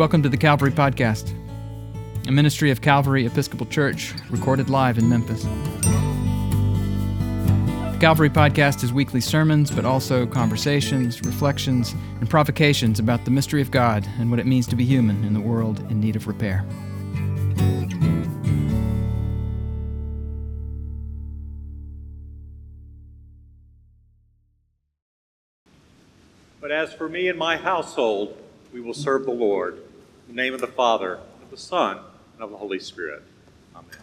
Welcome to the Calvary Podcast, a ministry of Calvary Episcopal Church, recorded live in Memphis. The Calvary Podcast is weekly sermons, but also conversations, reflections, and provocations about the mystery of God and what it means to be human in the world in need of repair. But as for me and my household, we will serve the Lord. In the name of the Father, and of the Son, and of the Holy Spirit. Amen.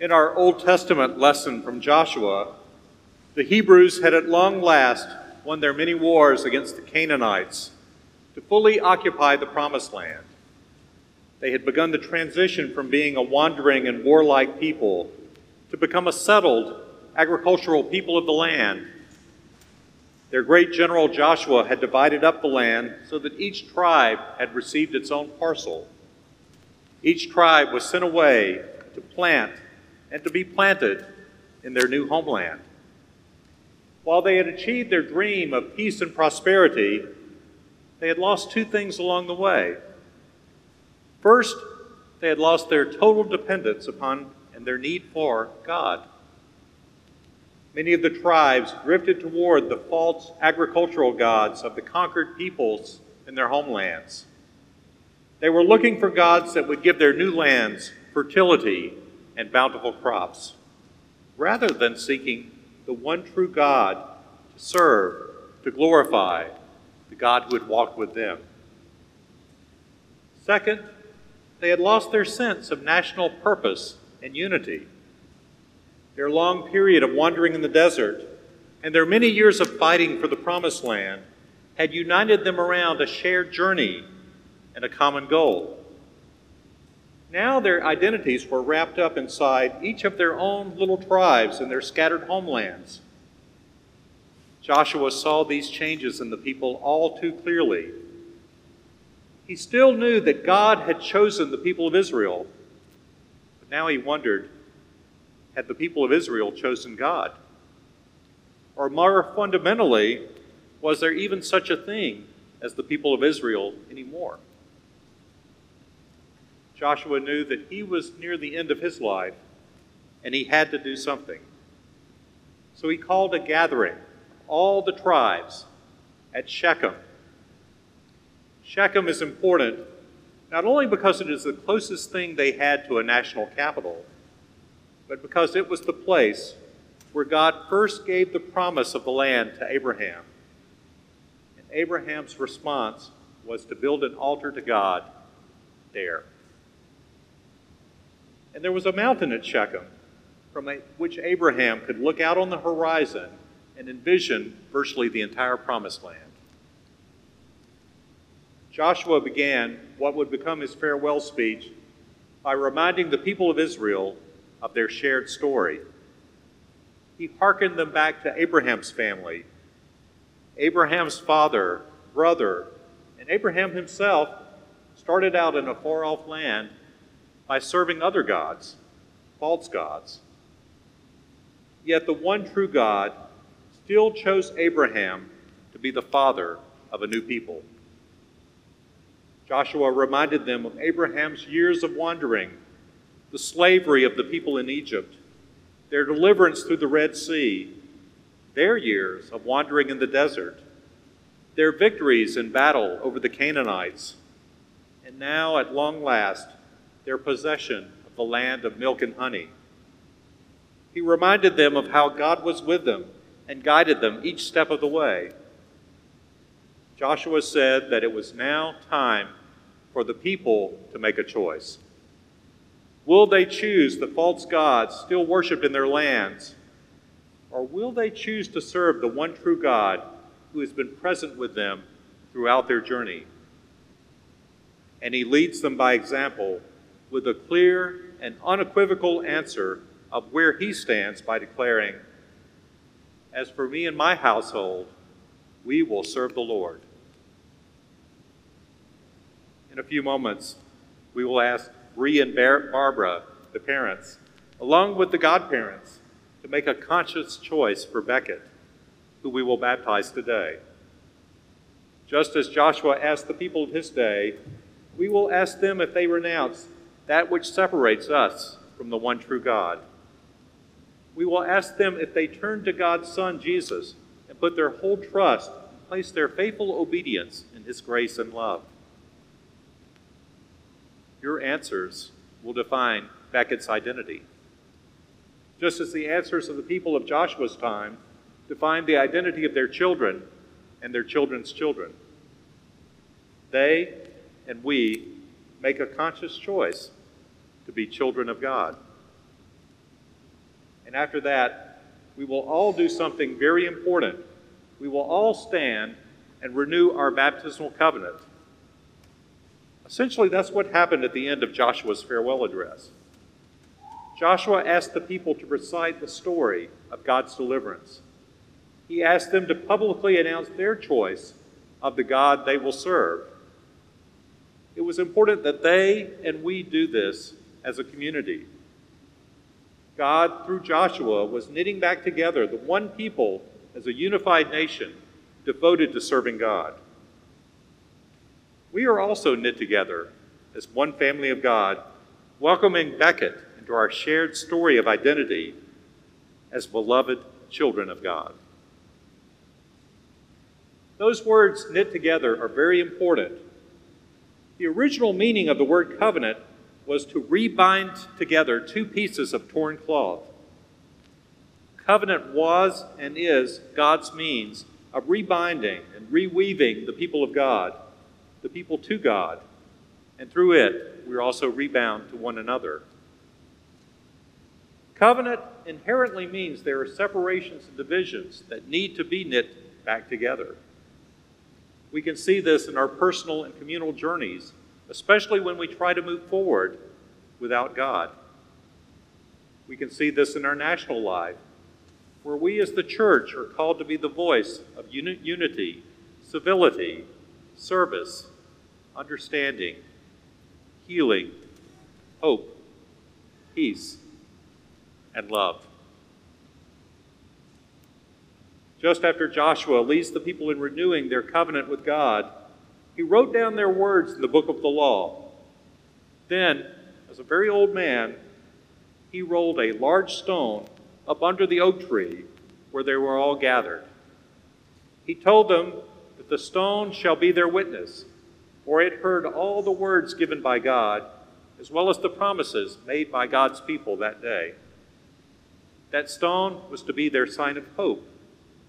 In our Old Testament lesson from Joshua, the Hebrews had at long last won their many wars against the Canaanites to fully occupy the Promised Land. They had begun the transition from being a wandering and warlike people to become a settled agricultural people of the land. Their great general Joshua had divided up the land so that each tribe had received its own parcel. Each tribe was sent away to plant and to be planted in their new homeland. While they had achieved their dream of peace and prosperity, they had lost two things along the way. First, they had lost their total dependence upon and their need for God. Many of the tribes drifted toward the false agricultural gods of the conquered peoples in their homelands. They were looking for gods that would give their new lands fertility and bountiful crops, rather than seeking the one true God to serve, to glorify, the God who had walked with them. Second, they had lost their sense of national purpose and unity. Their long period of wandering in the desert and their many years of fighting for the promised land had united them around a shared journey and a common goal. Now their identities were wrapped up inside each of their own little tribes and their scattered homelands. Joshua saw these changes in the people all too clearly. He still knew that God had chosen the people of Israel, but now he wondered had the people of Israel chosen God? Or more fundamentally, was there even such a thing as the people of Israel anymore? Joshua knew that he was near the end of his life and he had to do something. So he called a gathering, all the tribes, at Shechem. Shechem is important not only because it is the closest thing they had to a national capital, but because it was the place where God first gave the promise of the land to Abraham. And Abraham's response was to build an altar to God there. And there was a mountain at Shechem from which Abraham could look out on the horizon and envision virtually the entire promised land. Joshua began what would become his farewell speech by reminding the people of Israel of their shared story. He hearkened them back to Abraham's family, Abraham's father, brother, and Abraham himself started out in a far off land by serving other gods, false gods. Yet the one true God still chose Abraham to be the father of a new people. Joshua reminded them of Abraham's years of wandering the slavery of the people in Egypt, their deliverance through the Red Sea, their years of wandering in the desert, their victories in battle over the Canaanites, and now, at long last, their possession of the land of milk and honey. He reminded them of how God was with them and guided them each step of the way. Joshua said that it was now time for the people to make a choice. Will they choose the false gods still worshiped in their lands? Or will they choose to serve the one true God who has been present with them throughout their journey? And he leads them by example with a clear and unequivocal answer of where he stands by declaring, As for me and my household, we will serve the Lord. In a few moments, we will ask Bree and Barbara, the parents, along with the godparents, to make a conscious choice for Beckett. who we will baptize today. Just as Joshua asked the people of his day, we will ask them if they renounce that which separates us from the one true God. We will ask them if they turn to God's Son, Jesus, and put their whole trust place their faithful obedience in his grace and love. Your answers will define Beckett's identity. Just as the answers of the people of Joshua's time defined the identity of their children and their children's children. They and we make a conscious choice to be children of God. And after that, we will all do something very important. We will all stand and renew our baptismal covenant. Essentially, that's what happened at the end of Joshua's farewell address. Joshua asked the people to recite the story of God's deliverance. He asked them to publicly announce their choice of the God they will serve. It was important that they and we do this as a community. God, through Joshua, was knitting back together the one people as a unified nation devoted to serving God. We are also knit together as one family of God, welcoming Beckett into our shared story of identity as beloved children of God. Those words knit together are very important. The original meaning of the word covenant was to rebind together two pieces of torn cloth. Covenant was and is God's means of rebinding and reweaving the people of God, the people to God, and through it, we're also rebound to one another. Covenant inherently means there are separations and divisions that need to be knit back together. We can see this in our personal and communal journeys especially when we try to move forward without God. We can see this in our national life, where we as the church are called to be the voice of uni- unity, civility, service, understanding, healing, hope, peace, and love. Just after Joshua leads the people in renewing their covenant with God, he wrote down their words in the book of the law. Then, as a very old man, he rolled a large stone up under the oak tree where they were all gathered. He told them that the stone shall be their witness, for it heard all the words given by God, as well as the promises made by God's people that day. That stone was to be their sign of hope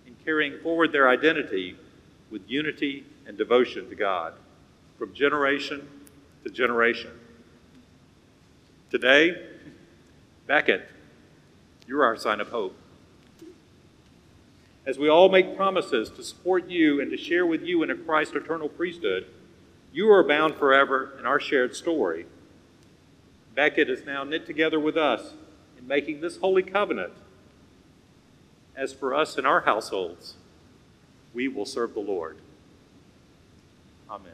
in carrying forward their identity with unity and devotion to God from generation to generation. Today, Beckett, you're our sign of hope. As we all make promises to support you and to share with you in a Christ eternal priesthood, you are bound forever in our shared story. Beckett is now knit together with us in making this holy covenant. As for us in our households, we will serve the Lord. Amen.